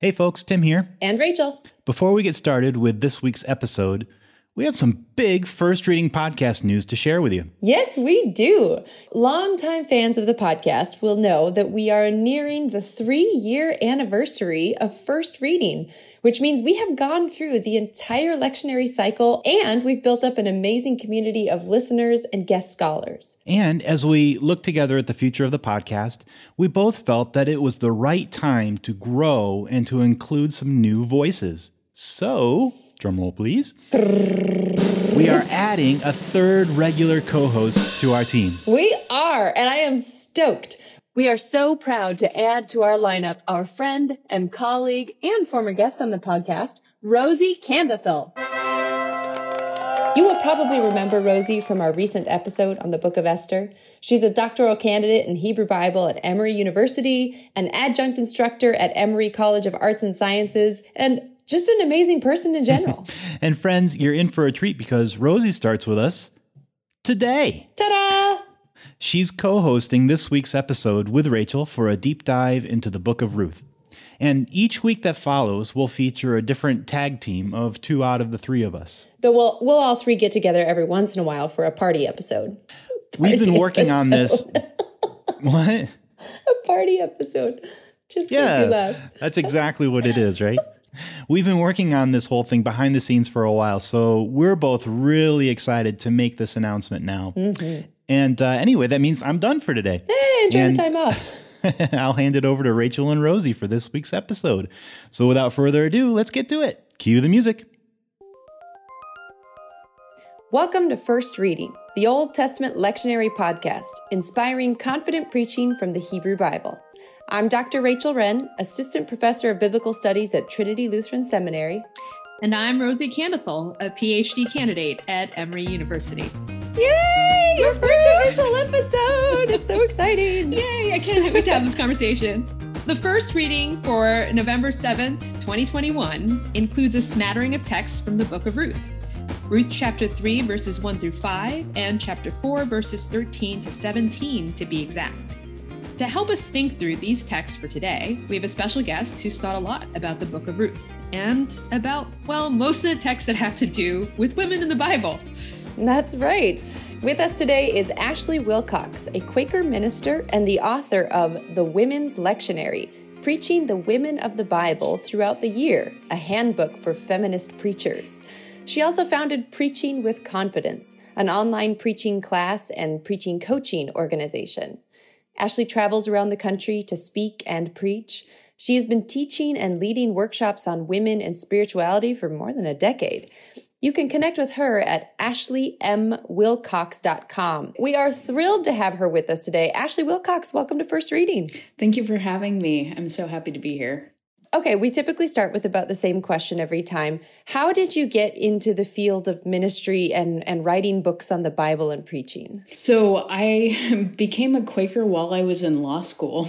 Hey folks, Tim here. And Rachel. Before we get started with this week's episode, we have some big first reading podcast news to share with you. Yes, we do. Longtime fans of the podcast will know that we are nearing the three year anniversary of first reading, which means we have gone through the entire lectionary cycle and we've built up an amazing community of listeners and guest scholars. And as we look together at the future of the podcast, we both felt that it was the right time to grow and to include some new voices. So, drumroll please. We are adding a third regular co host to our team. We are, and I am stoked. We are so proud to add to our lineup our friend and colleague and former guest on the podcast, Rosy Kandathil. You will probably remember Rosy from our recent episode on the Book of Esther. She's a doctoral candidate in Hebrew Bible at Emory University, an adjunct instructor at Emory College of Arts and Sciences, and just an amazing person in general. and friends, you're in for a treat because Rosy starts with us today. Ta da! She's co hosting this week's episode with Rachel for a deep dive into the book of Ruth. And each week that follows will feature a different tag team of two out of the three of us. Though we'll, we'll all three get together every once in a while for a party episode. Party We've been working episode. on this. what? A party episode. Just yeah, That's exactly what it is, right? We've been working on this whole thing behind the scenes for a while, so we're both really excited to make this announcement now. Mm-hmm. And uh, anyway, that means I'm done for today. Hey, enjoy and the time off. I'll hand it over to Rachel and Rosy for this week's episode. So without further ado, let's get to it. Cue the music. Welcome to First Reading, the Old Testament lectionary podcast, inspiring confident preaching from the Hebrew Bible. I'm Dr. Rachel Wrenn, Assistant Professor of Biblical Studies at Trinity Lutheran Seminary. And I'm Rosy Kandathil, a PhD candidate at Emory University. Yay! Your first official episode! It's so exciting! Yay! I can't wait to have this conversation. The first reading for November 7th, 2021 includes a smattering of texts from the book of Ruth. Ruth chapter 3, verses 1 through 5, and chapter 4, verses 13 to 17 to be exact. To help us think through these texts for today, we have a special guest who's thought a lot about the book of Ruth and about, well, most of the texts that have to do with women in the Bible. That's right. With us today is Ashley Wilcox, a Quaker minister and the author of The Women's Lectionary Preaching the Women of the Bible Throughout the Year, a handbook for feminist preachers. She also founded Preaching with Confidence, an online preaching class and preaching coaching organization. Ashley travels around the country to speak and preach. She has been teaching and leading workshops on women and spirituality for more than a decade. You can connect with her at ashleymwilcox.com. We are thrilled to have her with us today. Ashley Wilcox, welcome to First Reading. Thank you for having me. I'm so happy to be here. Okay, we typically start with about the same question every time. How did you get into the field of ministry and, and writing books on the Bible and preaching? So I became a Quaker while I was in law school.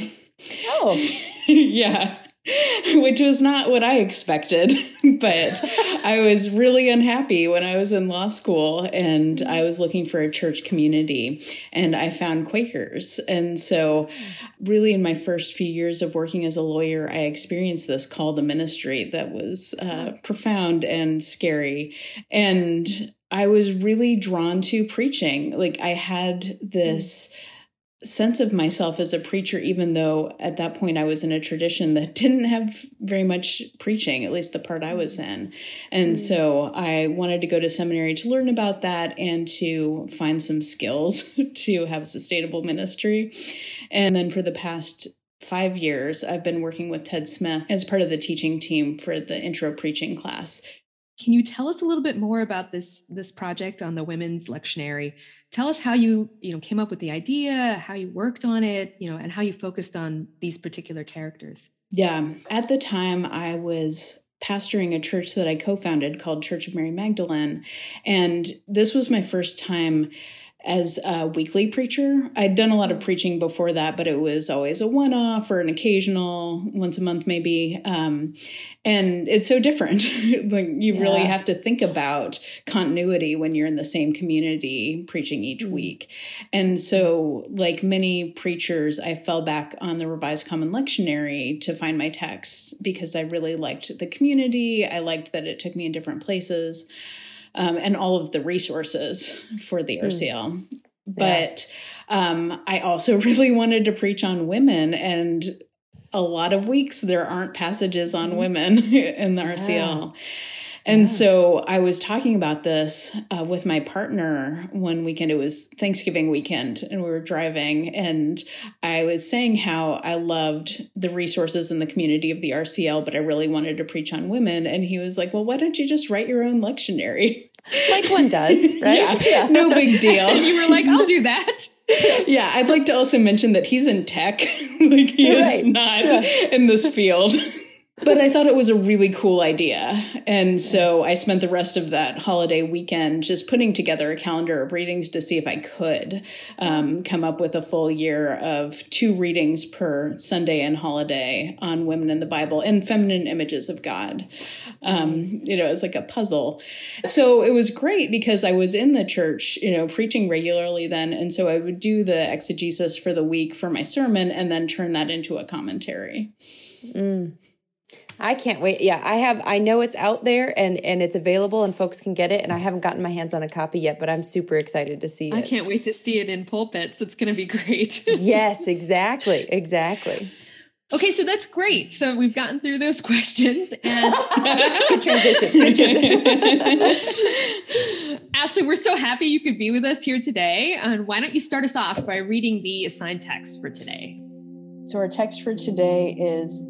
Oh. yeah. which was not what I expected. but I was really unhappy when I was in law school and I was looking for a church community and I found Quakers. And so, really, in my first few years of working as a lawyer, I experienced this call to ministry that was uh, profound and scary. And I was really drawn to preaching. Like, I had this. Mm sense of myself as a preacher, even though at that point I was in a tradition that didn't have very much preaching, at least the part I was in. And mm. so I wanted to go to seminary to learn about that and to find some skills to have sustainable ministry. And then for the past five years, I've been working with Ted Smith as part of the teaching team for the intro preaching class. Can you tell us a little bit more about this this project on the women's lectionary? Tell us how you you know came up with the idea, how you worked on it, you know, and how you focused on these particular characters. Yeah, at the time I was pastoring a church that I co-founded called Church of Mary Magdalene, and this was my first time as a weekly preacher. I'd done a lot of preaching before that, but it was always a one off or an occasional, once a month maybe. Um, and it's so different. like you yeah. really have to think about continuity when you're in the same community preaching each mm-hmm. week. And so, like many preachers, I fell back on the Revised Common Lectionary to find my texts because I really liked the community. I liked that it took me in different places um, and all of the resources for the RCL. Mm. But um, I also really wanted to preach on women and a lot of weeks there aren't passages on mm-hmm. women in the RCL. And yeah. so I was talking about this uh, with my partner one weekend. It was Thanksgiving weekend, and we were driving. And I was saying how I loved the resources in the community of the RCL, but I really wanted to preach on women. And he was like, Well, why don't you just write your own lectionary? Like one does, right? yeah, yeah. No big deal. and you were like, I'll do that. yeah, I'd like to also mention that he's in tech. like he right. is not yeah. in this field but I thought it was a really cool idea. And so I spent the rest of that holiday weekend just putting together a calendar of readings to see if I could um, come up with a full year of two readings per Sunday and holiday on women in the Bible and feminine images of God. Um, you know, it's like a puzzle. So it was great because I was in the church, you know, preaching regularly then. And so I would do the exegesis for the week for my sermon and then turn that into a commentary. Mm. I can't wait. Yeah, I have I know it's out there and and it's available and folks can get it and I haven't gotten my hands on a copy yet, but I'm super excited to see it. I can't wait to see it in pulpit. So it's going to be great. yes, exactly. Exactly. Okay, so that's great. So we've gotten through those questions and good transition. Good transition. Ashley, we're so happy you could be with us here today. And why don't you start us off by reading the assigned text for today? So our text for today is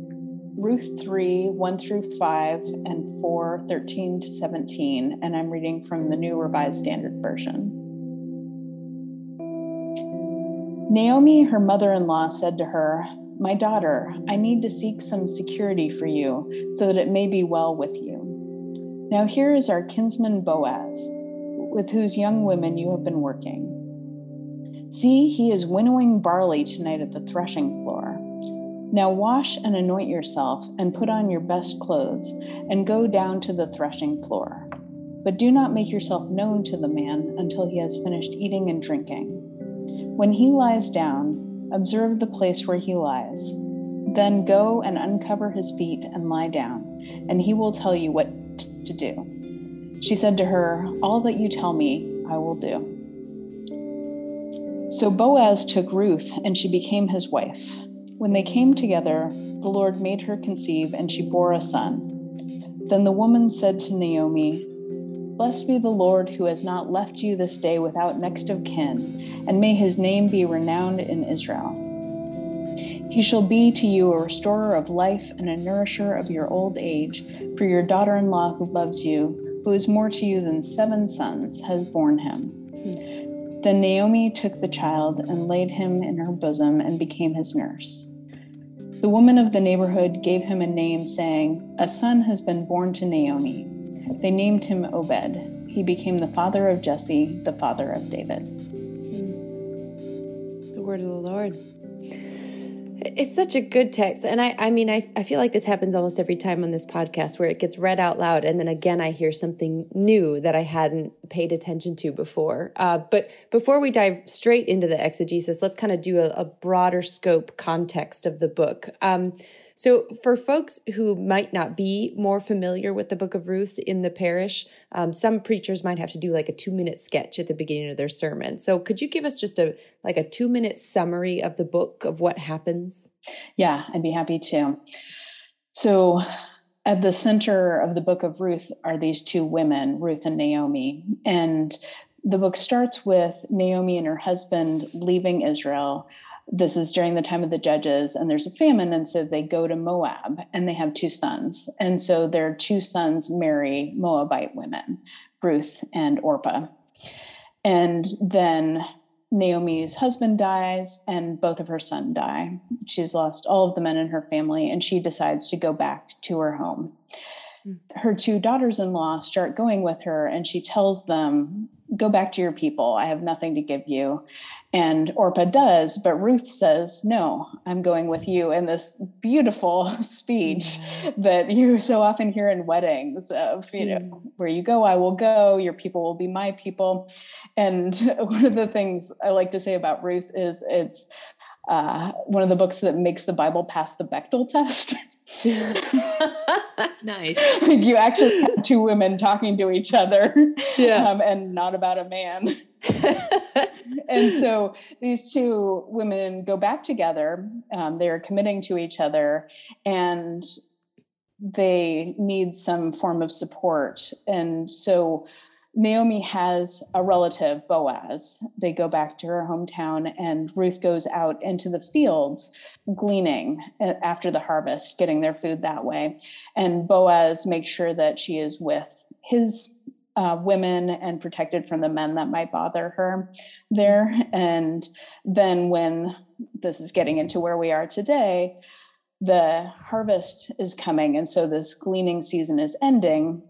Ruth 3, 1 through 5, and 4, 13 to 17, and I'm reading from the New Revised Standard Version. Naomi, her mother in law, said to her, My daughter, I need to seek some security for you so that it may be well with you. Now here is our kinsman Boaz, with whose young women you have been working. See, he is winnowing barley tonight at the threshing floor. Now wash and anoint yourself, and put on your best clothes, and go down to the threshing floor. But do not make yourself known to the man until he has finished eating and drinking. When he lies down, observe the place where he lies. Then go and uncover his feet and lie down, and he will tell you what to do. She said to her, All that you tell me, I will do. So Boaz took Ruth, and she became his wife. When they came together, the Lord made her conceive, and she bore a son. Then the woman said to Naomi, Blessed be the Lord who has not left you this day without next of kin, and may his name be renowned in Israel. He shall be to you a restorer of life and a nourisher of your old age, for your daughter in law who loves you, who is more to you than seven sons, has borne him. Then Naomi took the child and laid him in her bosom and became his nurse. The woman of the neighborhood gave him a name, saying, A son has been born to Naomi. They named him Obed. He became the father of Jesse, the father of David. The word of the Lord. It's such a good text. And I, I mean, I, I feel like this happens almost every time on this podcast where it gets read out loud. And then again, I hear something new that I hadn't paid attention to before. Uh, but before we dive straight into the exegesis, let's kind of do a, a broader scope context of the book. Um, so, for folks who might not be more familiar with the book of Ruth in the parish, um, some preachers might have to do like a two minute sketch at the beginning of their sermon. So, could you give us just a like a two minute summary of the book of what happens? Yeah, I'd be happy to. So, at the center of the book of Ruth are these two women, Ruth and Naomi. And the book starts with Naomi and her husband leaving Israel this is during the time of the judges and there's a famine and so they go to moab and they have two sons. And so their two sons marry moabite women ruth and orpah. And then naomi's husband dies and both of her sons die. She's lost all of the men in her family and she decides to go back to her home. Hmm. Her two daughters in law start going with her, and she tells them, Go back to your people. I have nothing to give you. And Orpah does, but Ruth says, No, I'm going with you in this beautiful speech that you so often hear in weddings of, you know, mm. where you go, I will go, your people will be my people. And one of the things I like to say about Ruth is it's uh, one of the books that makes the Bible pass the Bechdel test. nice. you actually have two women talking to each other, yeah. um, and not about a man. and so these two women go back together. Um, they are committing to each other, and they need some form of support. And so Naomi has a relative, Boaz. They go back to her hometown, and Ruth goes out into the fields gleaning after the harvest, getting their food that way. And Boaz makes sure that she is with his uh, women and protected from the men that might bother her there. And then, when this is getting into where we are today, the harvest is coming. And so this gleaning season is ending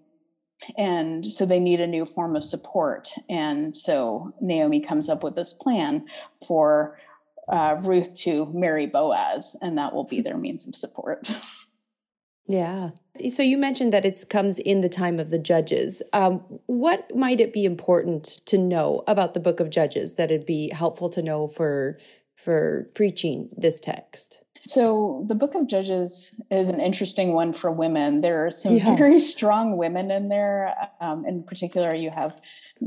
and so they need a new form of support. And so naomi comes up with this plan for uh, ruth to marry boaz and that will be their means of support. Yeah. So you mentioned that it comes in the time of the judges. Um, what might it be important to know about the book of judges that it'd be helpful to know for for preaching this text so the book of Judges is an interesting one for women. There are some yeah. very strong women in there. Um, in particular, you have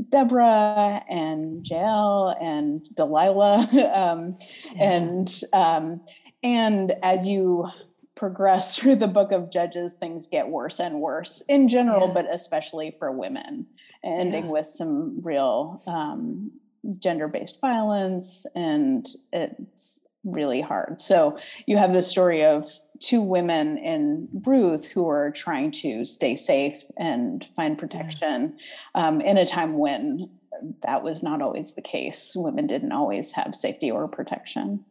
Deborah and Jael and Delilah, um, yeah. and um, and as you progress through the book of Judges, things get worse and worse in general, yeah. but especially for women, ending with some real um, gender-based violence, and it's really hard. So you have this story of two women in Ruth who are trying to stay safe and find protection um, in a time when that was not always the case. Women didn't always have safety or protection.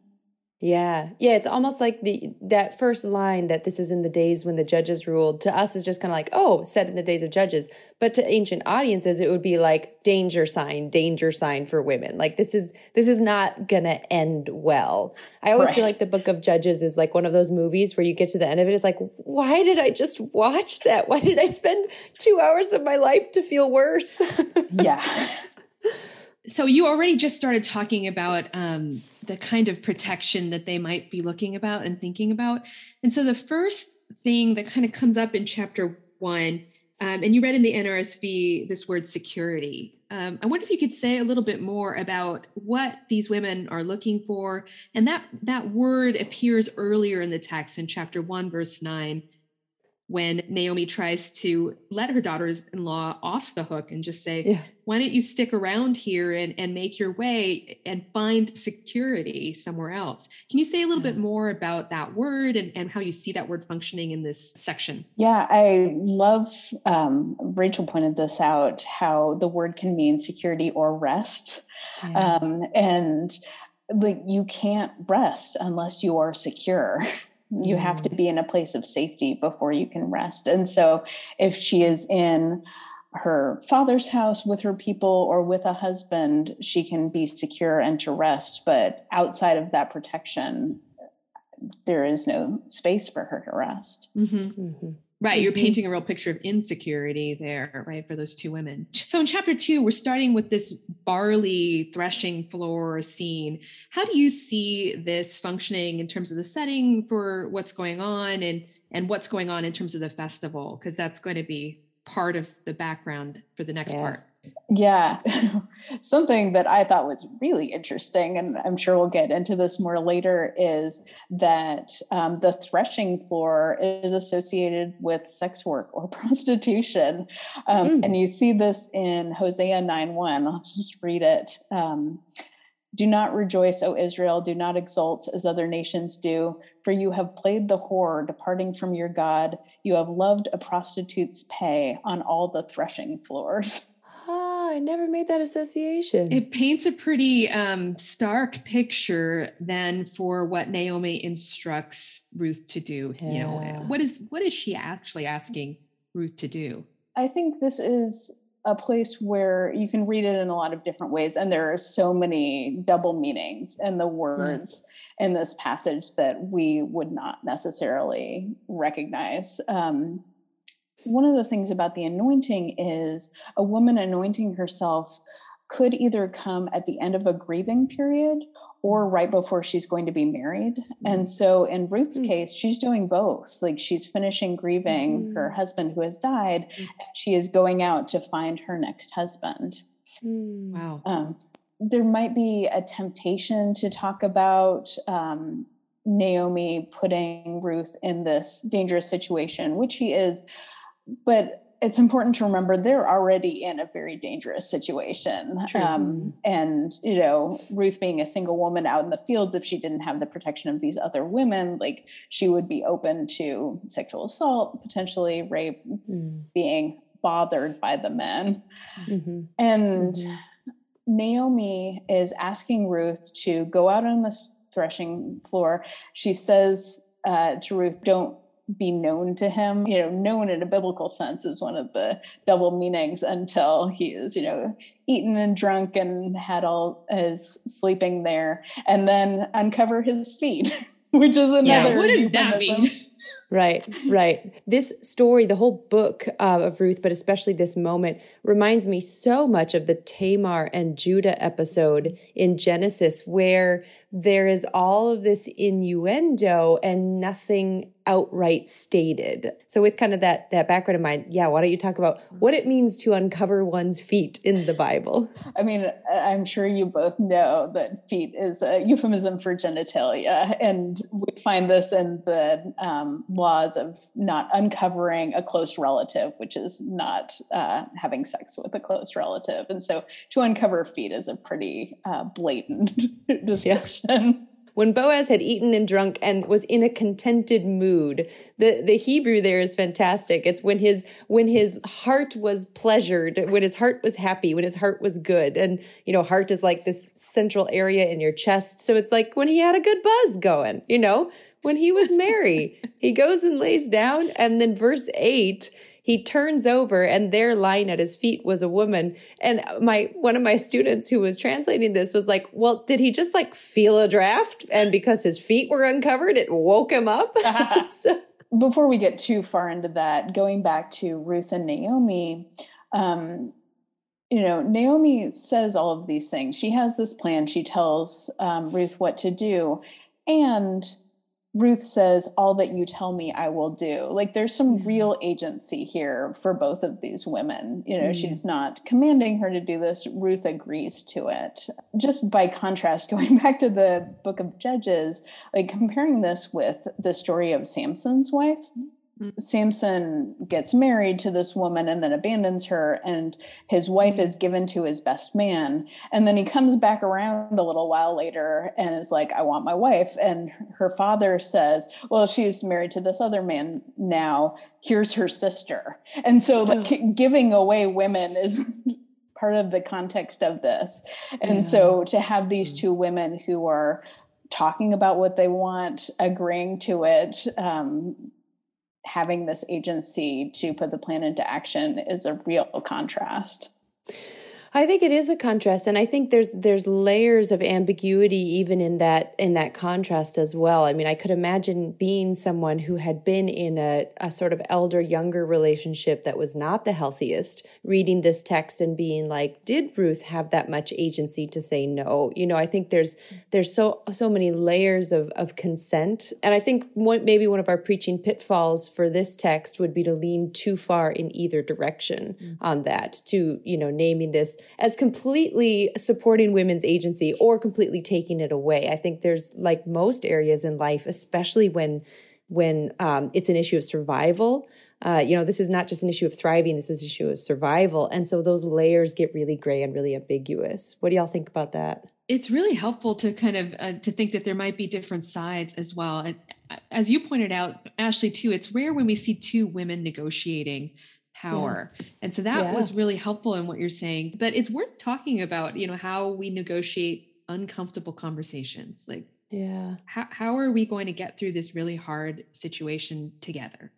Yeah. Yeah, it's almost like the that first line that this is in the days when the judges ruled to us is just kind of like, oh, said in the days of judges. But to ancient audiences it would be like danger sign, danger sign for women. Like this is this is not going to end well. I always right. feel like the book of judges is like one of those movies where you get to the end of it it's like, why did I just watch that? Why did I spend 2 hours of my life to feel worse? yeah. So you already just started talking about um the kind of protection that they might be looking about and thinking about. And so the first thing that kind of comes up in chapter one, um, and you read in the NRSV this word security. Um, I wonder if you could say a little bit more about what these women are looking for. And that that word appears earlier in the text in chapter one, verse nine when Naomi tries to let her daughters in law off the hook and just say, yeah. why don't you stick around here and, and make your way and find security somewhere else? Can you say a little yeah. bit more about that word and, and how you see that word functioning in this section? Yeah, I love, um, Rachel pointed this out, how the word can mean security or rest. Yeah. Um, and like you can't rest unless you are secure. You have to mm. be in a place of safety before you can rest. And so, if she is in her father's house with her people or with a husband, she can be secure and to rest. But outside of that protection, there is no space for her to rest. Mm-hmm. Mm-hmm. Right. You're mm-hmm. painting a real picture of insecurity there, right, for those two women. So in chapter two, we're starting with this barley threshing floor scene. How do you see this functioning in terms of the setting for what's going on and and what's going on in terms of the festival? Because that's going to be part of the background for the next yeah. part. Yeah. Something that I thought was really interesting, and I'm sure we'll get into this more later, is that um, the threshing floor is associated with sex work or prostitution. Um, mm. And you see this in Hosea 9 1. I'll just read it. Um, do not rejoice, O Israel. Do not exult as other nations do, for you have played the whore, departing from your God. You have loved a prostitute's pay on all the threshing floors. I never made that association. It paints a pretty um, stark picture then for what Naomi instructs Ruth to do. Yeah. You know, what is what is she actually asking Ruth to do? I think this is a place where you can read it in a lot of different ways, and there are so many double meanings in the words mm. in this passage that we would not necessarily recognize. Um, one of the things about the anointing is a woman anointing herself could either come at the end of a grieving period or right before she's going to be married. Mm-hmm. And so in Ruth's mm-hmm. case, she's doing both. Like she's finishing grieving mm-hmm. her husband who has died, mm. and she is going out to find her next husband. Mm. Wow. Um, there might be a temptation to talk about um, Naomi putting Ruth in this dangerous situation, which she is, but it's important to remember they're already in a very dangerous situation. Um, and, you know, Ruth being a single woman out in the fields, if she didn't have the protection of these other women, like she would be open to sexual assault, potentially rape, mm-hmm. being bothered by the men. Mm-hmm. And mm-hmm. Naomi is asking Ruth to go out on the threshing floor. She says uh, to Ruth, don't be known to him. You know, known in a biblical sense is one of the double meanings until he is, you know, eaten and drunk and had all his sleeping there, and then uncover his feet, which is another. Yeah, what does that mean? Right, right. This story, the whole book uh, of Ruth, but especially this moment, reminds me so much of the Tamar and Judah episode in Genesis, where there is all of this innuendo and nothing outright stated. So with kind of that that background in mind, yeah, why don't you talk about what it means to uncover one's feet in the Bible? I mean, I'm sure you both know that feet is a euphemism for genitalia, and we find this in the um, laws of not uncovering a close relative, which is not uh, having sex with a close relative. And so to uncover feet is a pretty uh, blatant description. when Boaz had eaten and drunk and was in a contented mood. The the Hebrew there is fantastic. It's when his when his heart was pleasured, when his heart was happy, when his heart was good. And you know, heart is like this central area in your chest. So it's like when he had a good buzz going, you know, when he was merry. he goes and lays down and then verse 8 he turns over and there lying at his feet was a woman. And my one of my students who was translating this was like well did he just like feel a draft? And because his feet were uncovered it woke him up? So. before we get too far into that going back to ruth and naomi um, you know naomi says all of these things. She has this plan. She tells um, ruth what to do. And Ruth says, All that you tell me, I will do. Like there's some real agency here for both of these women. You know, mm-hmm. she's not commanding her to do this. Ruth agrees to it. Just by contrast, going back to the book of Judges, like comparing this with the story of Samson's wife, Mm-hmm. Samson gets married to this woman and then abandons her, and his wife is given to his best man. And then he comes back around a little while later and is like, I want my wife. And her father says, Well, she's married to this other man now. Here's her sister. And so, like, oh. giving away women is part of the context of this. And yeah. so, to have these mm. two women who are talking about what they want, agreeing to it, um, having this agency to put the plan into action is a real contrast. I think it is a contrast and I think there's there's layers of ambiguity even in that in that contrast as well. I mean, I could imagine being someone who had been in a, a sort of elder younger relationship that was not the healthiest, reading this text and being like, did Ruth have that much agency to say no? You know, I think there's there's so so many layers of of consent. And I think one maybe one of our preaching pitfalls for this text would be to lean too far in either direction mm-hmm. on that, to, you know, naming this as completely supporting women's agency or completely taking it away. I think there's like most areas in life, especially when when um, it's an issue of survival. Uh, you know, this is not just an issue of thriving; this is an issue of survival, and so those layers get really gray and really ambiguous. What do y'all think about that? It's really helpful to kind of uh, to think that there might be different sides as well. And uh, as you pointed out, Ashley, too, it's rare when we see two women negotiating power. Yeah. And so that yeah. was really helpful in what you're saying. But it's worth talking about, you know, how we negotiate uncomfortable conversations. Like, yeah. How, how are we going to get through this really hard situation together?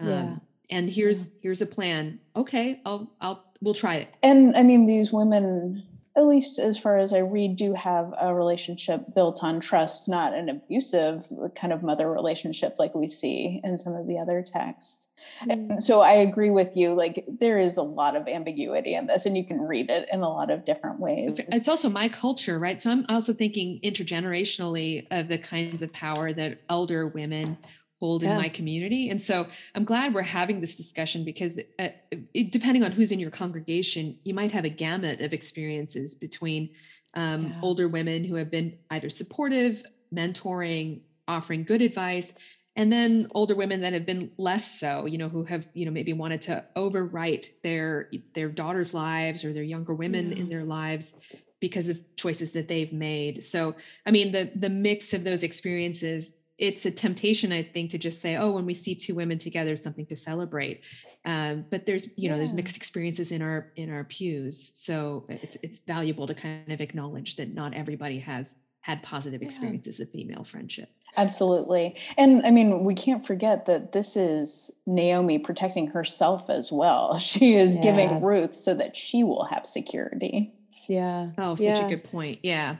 Um, yeah. and here's here's a plan. Okay, I'll I'll we'll try it. And I mean, these women at least as far as I read, do have a relationship built on trust, not an abusive kind of mother relationship like we see in some of the other texts. Mm. And so I agree with you. Like there is a lot of ambiguity in this, and you can read it in a lot of different ways. It's also my culture, right? So I'm also thinking intergenerationally of the kinds of power that elder women hold yeah. in my community. And so I'm glad we're having this discussion because uh, it, depending on who's in your congregation, you might have a gamut of experiences between um, yeah. older women who have been either supportive, mentoring, offering good advice, and then older women that have been less so you know who have you know maybe wanted to overwrite their their daughters lives or their younger women yeah. in their lives because of choices that they've made so i mean the the mix of those experiences it's a temptation i think to just say oh when we see two women together it's something to celebrate. Um, but there's you know there's mixed experiences in our in our pews. So it's it's valuable to kind of acknowledge that not everybody has had positive experiences yeah. of female friendship. Absolutely. And i mean we can't forget that this is naomi protecting herself as well. She is yeah. giving ruth so that she will have security yeah. Oh, such yeah. a good point. Yeah.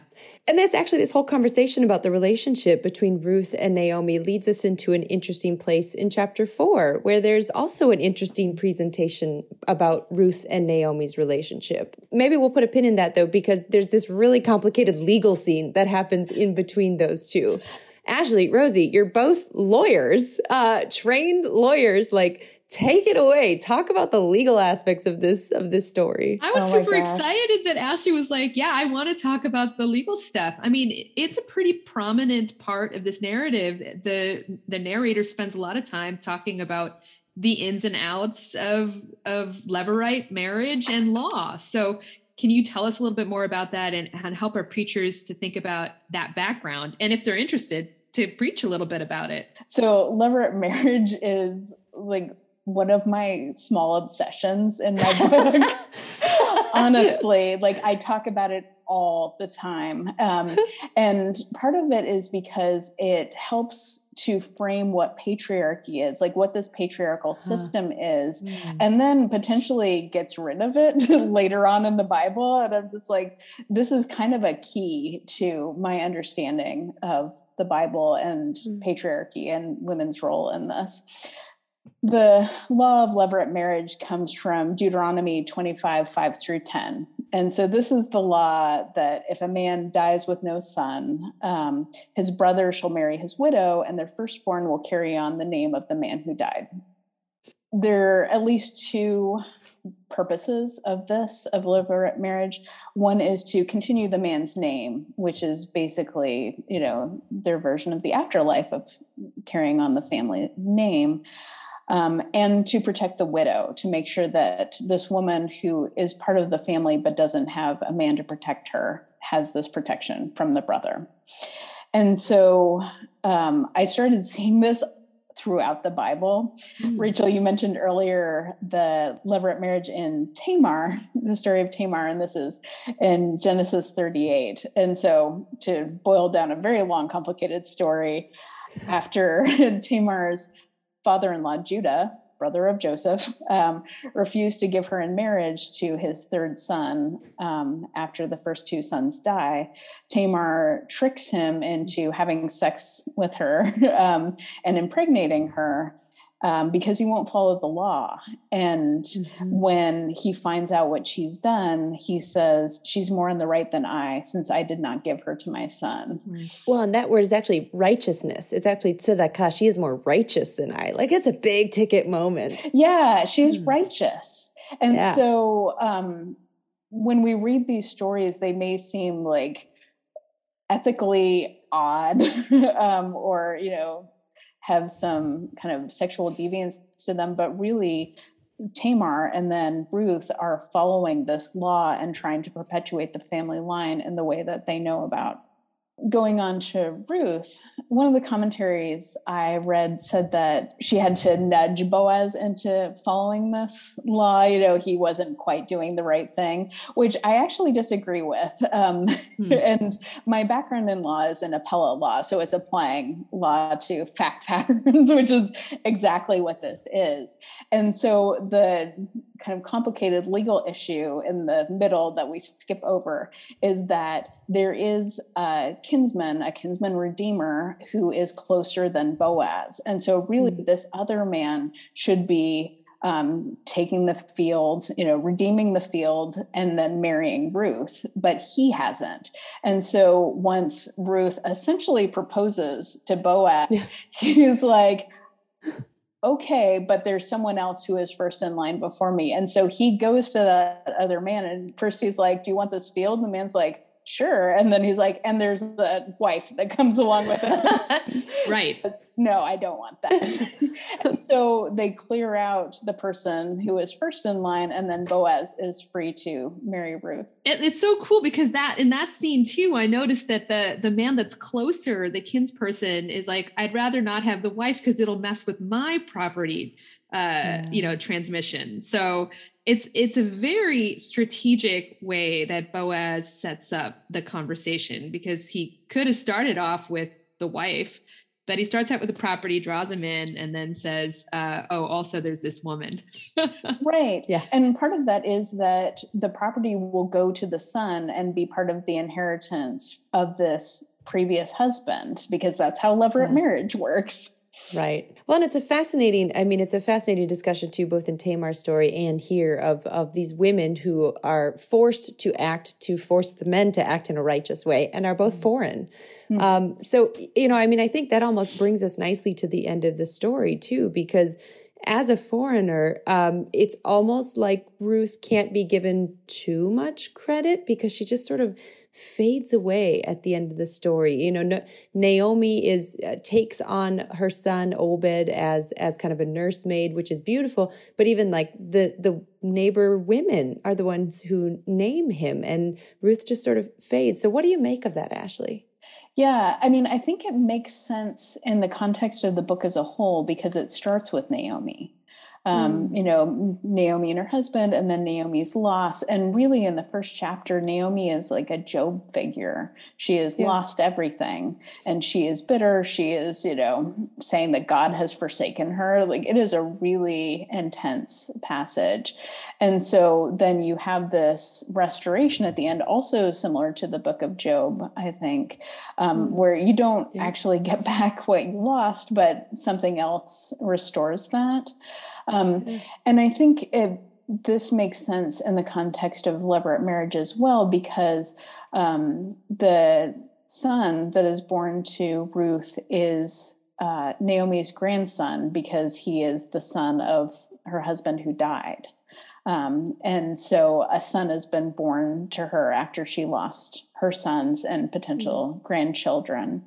And that's actually this whole conversation about the relationship between Ruth and Naomi leads us into an interesting place in chapter four, where there's also an interesting presentation about Ruth and Naomi's relationship. Maybe we'll put a pin in that though, because there's this really complicated legal scene that happens in between those two. Ashley, Rosy, you're both lawyers, uh, trained lawyers. Like, take it away. Talk about the legal aspects of this of this story. I was oh super excited that Ashley was like, "Yeah, I want to talk about the legal stuff." I mean, it's a pretty prominent part of this narrative. The the narrator spends a lot of time talking about the ins and outs of of levirate marriage and law. So, can you tell us a little bit more about that and, and help our preachers to think about that background and if they're interested to preach a little bit about it? So, levirate marriage is like one of my small obsessions in my book. Honestly, like I talk about it all the time. Um, and part of it is because it helps to frame what patriarchy is, like what this patriarchal system huh. is, mm. and then potentially gets rid of it later on in the Bible. And I'm just like, this is kind of a key to my understanding of the Bible and mm. patriarchy and women's role in this the law of levirate marriage comes from Deuteronomy 25, 5 through 10. And so this is the law that if a man dies with no son, um, his brother shall marry his widow, and their firstborn will carry on the name of the man who died. There are at least two purposes of this, of levirate marriage. One is to continue the man's name, which is basically, you know, their version of the afterlife of carrying on the family name um, and to protect the widow, to make sure that this woman who is part of the family but doesn't have a man to protect her has this protection from the brother. And so um, I started seeing this throughout the Bible. Mm-hmm. Rachel, you mentioned earlier the levirate marriage in Tamar, the story of Tamar, and this is in Genesis 38. And so, to boil down a very long, complicated story, after Tamar's father in law, Judah, brother of Joseph, um, refused to give her in marriage to his third son um, after the first two sons die. Tamar tricks him into having sex with her um, and impregnating her um, because he won't follow the law. And mm-hmm. when he finds out what she's done, he says, She's more in the right than I, since I did not give her to my son. Well, and that word is actually righteousness. It's actually tzedakah. She is more righteous than I. Like it's a big ticket moment. Yeah, she's mm. righteous. And yeah. so um, when we read these stories, they may seem like ethically odd um, or, you know, have some kind of sexual deviance to them, but really Tamar and then Ruth are following this law and trying to perpetuate the family line in the way that they know about going on to Ruth, one of the commentaries I read said that she had to nudge Boaz into following this law. You know, he wasn't quite doing the right thing, which I actually disagree with. Um, hmm. And my background in law is in appellate law, so it's applying law to fact patterns, which is exactly what this is. And so the kind of complicated legal issue in the middle that we skip over is that there is a kinsman, a kinsman redeemer who is closer than Boaz. And so, really, mm-hmm. this other man should be um, taking the field, you know, redeeming the field and then marrying Ruth, but he hasn't. And so once Ruth essentially proposes to Boaz, yeah. he's like, okay, but there's someone else who is first in line before me. And so he goes to that other man and first he's like, do you want this field? And the man's like, sure. And then he's like, and there's the wife that comes along with it. right. Says, no, I don't want that. and so they clear out the person who is first in line, and then Boaz is free to marry Ruth. It, it's so cool because that in that scene too, I noticed that the the man that's closer, the kinsperson, is like, I'd rather not have the wife because it'll mess with my property uh, yeah. you know, transmission. So it's it's a very strategic way that Boaz sets up the conversation because he could have started off with the wife, but he starts out with the property, draws him in, and then says, uh, "Oh, also there's this woman." right. Yeah. And part of that is that the property will go to the son and be part of the inheritance of this previous husband because that's how levirate yeah. marriage works. Right. Well, and it's a fascinating, I mean, it's a fascinating discussion too, both in Tamar's story and here of, of these women who are forced to act, to force the men to act in a righteous way and are both foreign. Mm-hmm. Um, so, you know, I mean, I think that almost brings us nicely to the end of the story too, because as a foreigner, um, it's almost like Ruth can't be given too much credit because she just sort of fades away at the end of the story. You know, Naomi is uh, takes on her son Obed as as kind of a nursemaid, which is beautiful. But even like the the neighbor women are the ones who name him, and Ruth just sort of fades. So, what do you make of that, Ashley? Yeah, I mean, I think it makes sense in the context of the book as a whole because it starts with Naomi um, mm. you know, Naomi and her husband, and then Naomi's loss. And really, in the first chapter, Naomi is like a Job figure. She has yeah. lost everything and she is bitter. She is, you know, saying that God has forsaken her. Like it is a really intense passage. And so then you have this restoration at the end, also similar to the book of Job, I think, um, mm. where you don't yeah. actually get back what you lost, but something else restores that. Um, And I think it, this makes sense in the context of levirate marriage as well, because um, the son that is born to Ruth is uh, Naomi's grandson because he is the son of her husband who died. Um, and so a son has been born to her after she lost her sons and potential mm-hmm. grandchildren.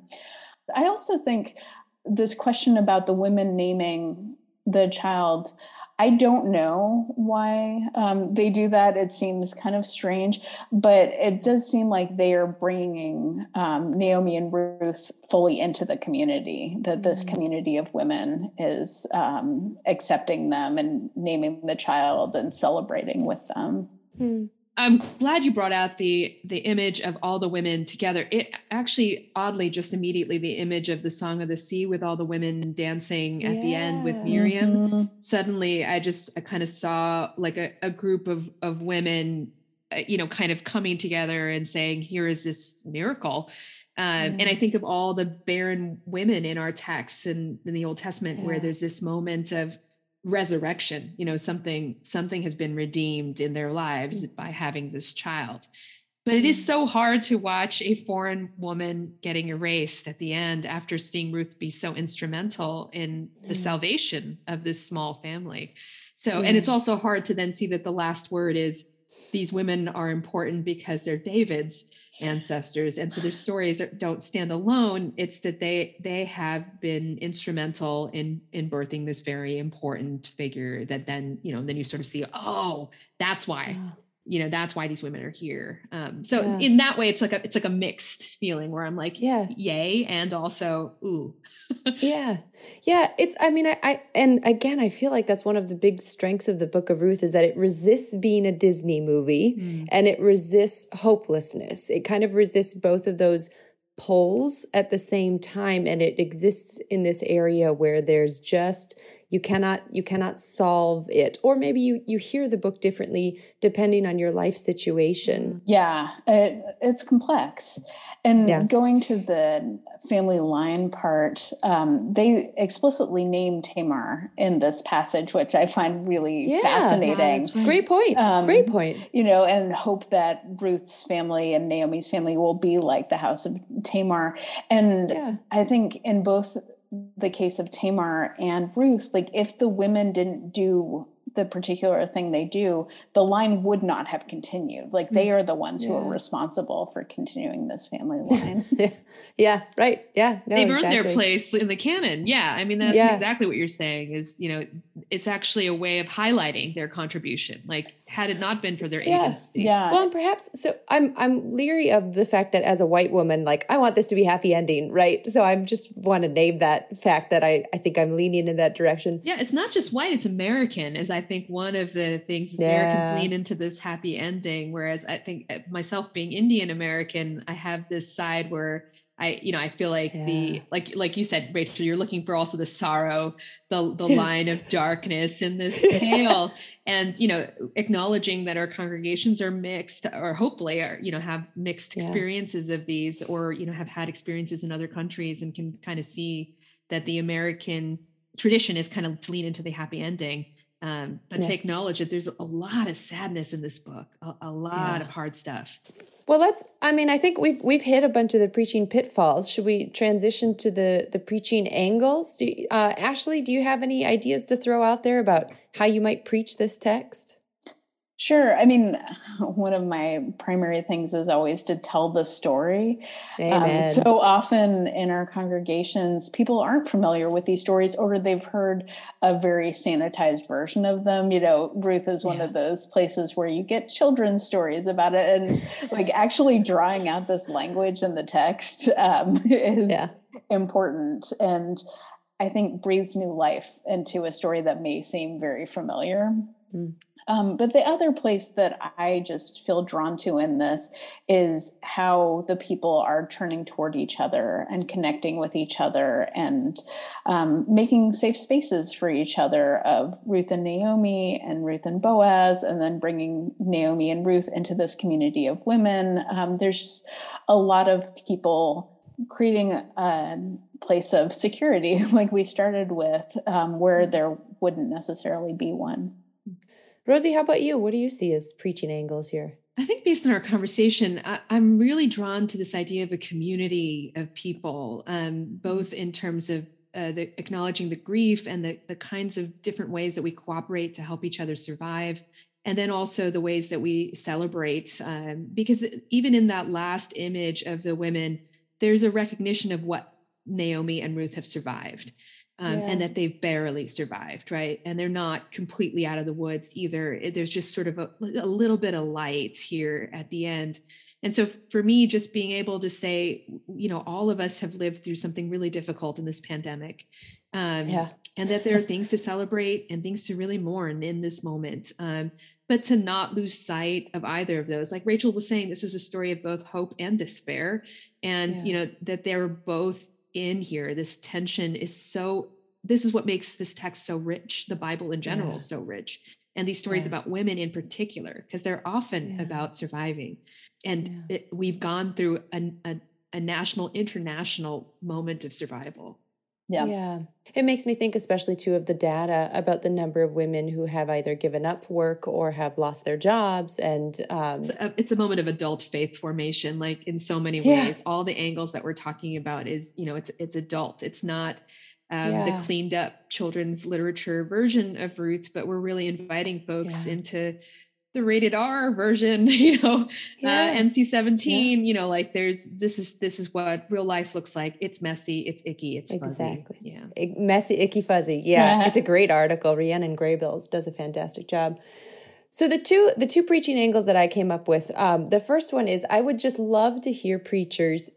I also think this question about the women naming the child I don't know why um, they do that. It seems kind of strange, but it does seem like they are bringing um, Naomi and Ruth fully into the community, that this mm-hmm. community of women is um, accepting them and naming the child and celebrating with them. Hmm. I'm glad you brought out the the image of all the women together. It actually oddly just immediately the image of the Song of the Sea with all the women dancing at yeah. the end with Miriam. Mm-hmm. Suddenly, I just I kind of saw like a, a group of of women, uh, you know, kind of coming together and saying, "Here is this miracle." Um, And I think of all the barren women in our texts and in the Old Testament, yeah. where there's this moment of resurrection you know something something has been redeemed in their lives mm. by having this child but it is mm. so hard to watch a foreign woman getting erased at the end after seeing Ruth be so instrumental in the mm. salvation of this small family. So, and it's also hard to then see that the last word is these women are important because they're David's ancestors. And so their stories don't stand alone. It's that they they have been instrumental in in birthing this very important figure that then you know then you sort of see oh that's why you know that's why these women are here. Um, so Yeah. in that way it's like a it's like a mixed feeling where i'm like Yeah. yay and also ooh. Yeah. Yeah it's i mean I, I and again i feel like that's one of the big strengths of the book of ruth is that it resists being a disney movie and it resists hopelessness. It kind of resists both of those poles at the same time and it exists in this area where there's just you cannot you cannot solve it or maybe you you hear the book differently depending on your life situation Yeah, it, it's complex. And Yeah. going to the family line part, um, they explicitly name Tamar in this passage, which I find really Yeah. fascinating. great point Um, great point You know, and hope that Ruth's family and Naomi's family will be like the house of Tamar. And yeah I think in both the case of Tamar and Ruth, like if the women didn't do the particular thing they do, the line would not have continued. Like they mm. are the ones who are responsible for continuing this family line. yeah, yeah, right. Yeah, no, they've earned their place in the canon yeah i mean that's Yeah. exactly what you're saying is you know it's actually a way of highlighting their contribution like had it not been for their Yeah. agency yeah. Well, and perhaps so. I'm I'm leery of the fact that as a white woman, like I want this to be happy ending, right? So I'm just want to name that fact that I I think I'm leaning in that direction. Yeah, it's not just white, it's American, is I think one of the things is Yeah. Americans lean into this happy ending. Whereas I think uh, myself being Indian American, I have this side where I, you know, I feel like Yeah. the like like you said, Rachel, you're looking for also the sorrow, the the Yes. line of darkness in this tale. and you know, acknowledging that our congregations are mixed or hopefully are, you know, have mixed Yeah. experiences of these or, you know, have had experiences in other countries and can kind of see that the American tradition is kind of to lean into the happy ending. Um, but Yeah. to acknowledge that there's a lot of sadness in this book, a, a lot of hard stuff. Well, let's. I mean, I think we've we've hit a bunch of the preaching pitfalls. Should we transition to the the preaching angles? Do uh, Ashley, do you have any ideas to throw out there about how you might preach this text? Sure. I mean, one of my primary things is always to tell the story. Um, so often in our congregations, people aren't familiar with these stories or they've heard a very sanitized version of them. You know, Ruth is one Yeah. of those places where you get children's stories about it. And like actually drawing out this language in the text um, is Yeah. important. And I think breathes new life into a story that may seem very familiar. Mm. Um, but the other place that I just feel drawn to in this is how the people are turning toward each other and connecting with each other and um, making safe spaces for each other of Ruth and Naomi and Ruth and Boaz, and then bringing Naomi and Ruth into this community of women. Um, there's a lot of people creating a place of security, like we started with, um, where there wouldn't necessarily be one. Rosy, how about you? What do you see as preaching angles here? I think based on our conversation, I, I'm really drawn to this idea of a community of people, um, both in terms of uh, the acknowledging the grief and the, the kinds of different ways that we cooperate to help each other survive. And then also the ways that we celebrate, um, because even in that last image of the women, there's a recognition of what Naomi and Ruth have survived. Um, Yeah. and that they've barely survived, right? And they're not completely out of the woods either. There's just sort of a, a little bit of light here at the end. And so for me, just being able to say, you know, all of us have lived through something really difficult in this pandemic. Um, Yeah. and that there are things to celebrate and things to really mourn in this moment. Um, but to not lose sight of either of those. Like Rachel was saying, this is a story of both hope and despair. And, Yeah. you know, that they're both in here. This tension is so, this is what makes this text so rich. The Bible in general Yeah. is so rich. And these stories Yeah. about women in particular, because they're often Yeah. about surviving. And it, we've gone through a, a national, international moment of survival. Yeah. Yeah. It makes me think, especially too, of the data about the number of women who have either given up work or have lost their jobs. And um, it's a, it's a moment of adult faith formation like in so many Yeah. ways all the angles that we're talking about is you know it's it's adult it's not um, Yeah. the cleaned up children's literature version of ruth but we're really inviting folks Yeah. into the rated r version you know Yeah. uh, nc-17 you know like there's this is this is what real life looks like it's messy it's icky it's fuzzy. Exactly. yeah I- messy, icky, fuzzy. Yeah, it's a great article. Rhiannon Graybills does a fantastic job. So the two the two preaching angles that I came up with, um, the first one is I would just love to hear preachers,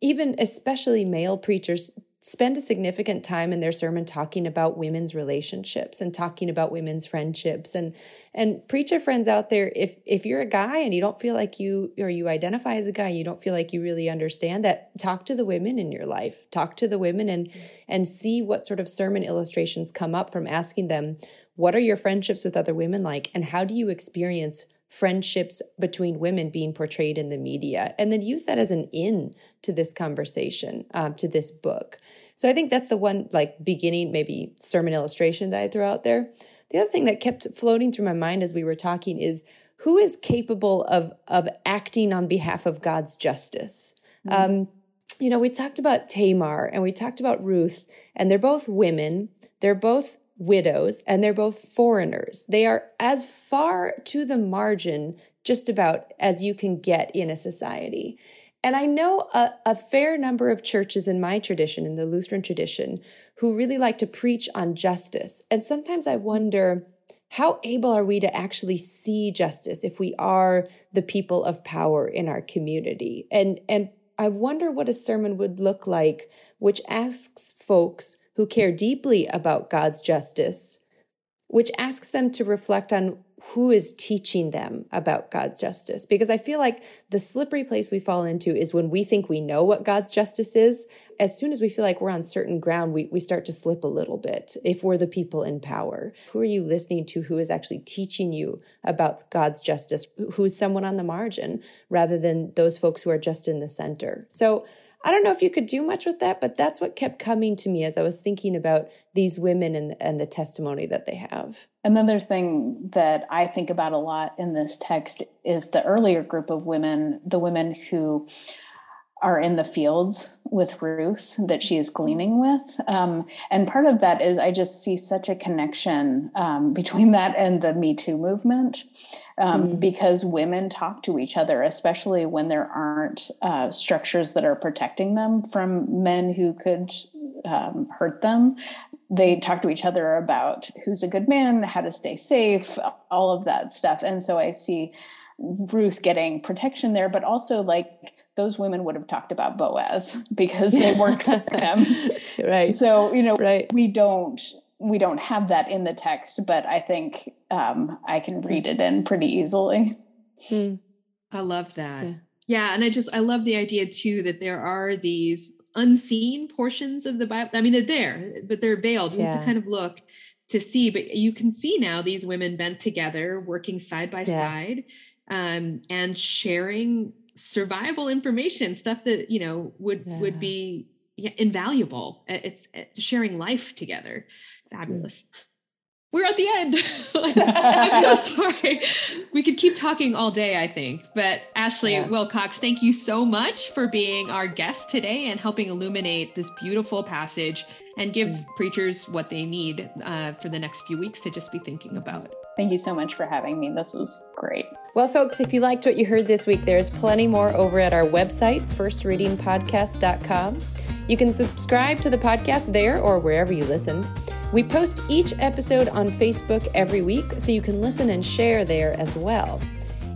even especially male preachers, spend a significant time in their sermon talking about women's relationships and talking about women's friendships. And and preacher friends out there if if you're a guy and you don't feel like you or you identify as a guy you don't feel like you really understand that talk to the women in your life. Talk to the women and and see what sort of sermon illustrations come up from asking them what are your friendships with other women like? And how do you experience friendships between women being portrayed in the media and then use that as an in to this conversation um, to this book. So i think that's the one like beginning maybe sermon illustration that i throw out there. The other thing that kept floating through my mind as we were talking is who is capable of of acting on behalf of god's justice? Mm-hmm. um, you know we talked about tamar and we talked about ruth and they're both women. They're both widows and they're both foreigners. They are as far to the margin just about as you can get in a society. And I know a, a, fair number of churches in my tradition, in the Lutheran tradition, who really like to preach on justice. And sometimes I wonder how able are we to actually see justice if we are the people of power in our community? And, and I wonder what a sermon would look like, which asks folks who care deeply about God's justice, which asks them to reflect on who is teaching them about God's justice. Because I feel like the slippery place we fall into is when we think we know what God's justice is. As soon as we feel like we're on certain ground, we, we start to slip a little bit if we're the people in power. Who are you listening to who is actually teaching you about God's justice? Who's someone on the margin rather than those folks who are just in the center? So I don't know if you could do much with that, but that's what kept coming to me as I was thinking about these women and, and the testimony that they have. Another thing that I think about a lot in this text is the earlier group of women, the women who are in the fields with Ruth that she is gleaning with. Um, and part of that is I just see such a connection um, between that and the Me Too movement um, mm. because women talk to each other, especially when there aren't uh, structures that are protecting them from men who could um, hurt them. They talk to each other about who's a good man, how to stay safe, all of that stuff. And so I see Ruth getting protection there, but also like those women would have talked about Boaz because they worked with him. right. So, you know, right. we don't we don't have that in the text, but I think um, I can read it in pretty easily. Hmm. I love that. Yeah. yeah. And I just, I love the idea too that there are these unseen portions of the Bible. I mean, they're there, but they're veiled. You yeah. have to kind of look to see, but you can see now these women bent together, working side by yeah. side, um, and sharing survival information, stuff that you know would yeah. would be invaluable. It's, it's sharing life together. Fabulous. We're at the end. I'm so sorry. We could keep talking all day, I think. But Ashley yeah. Wilcox, thank you so much for being our guest today and helping illuminate this beautiful passage and give mm. preachers what they need uh, for the next few weeks to just be thinking about. Thank you so much for having me. This was great. Well, folks, if you liked what you heard this week, there's plenty more over at our website, firstreadingpodcast.com. You can subscribe to the podcast there or wherever you listen. We post each episode on Facebook every week, so you can listen and share there as well.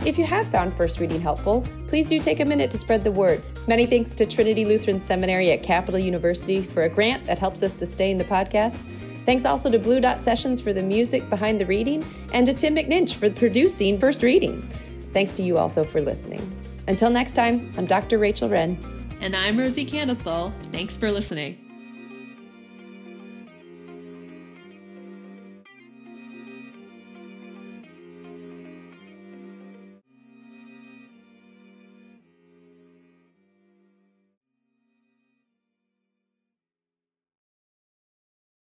If you have found First Reading helpful, please do take a minute to spread the word. Many thanks to Trinity Lutheran Seminary at Capital University for a grant that helps us sustain the podcast. Thanks also to Blue Dot Sessions for the music behind the reading and to Tim McNinch for producing First Reading. Thanks to you also for listening. Until next time, I'm Dr. Rachel Wrenn. And I'm Rosy Kandathil. Thanks for listening.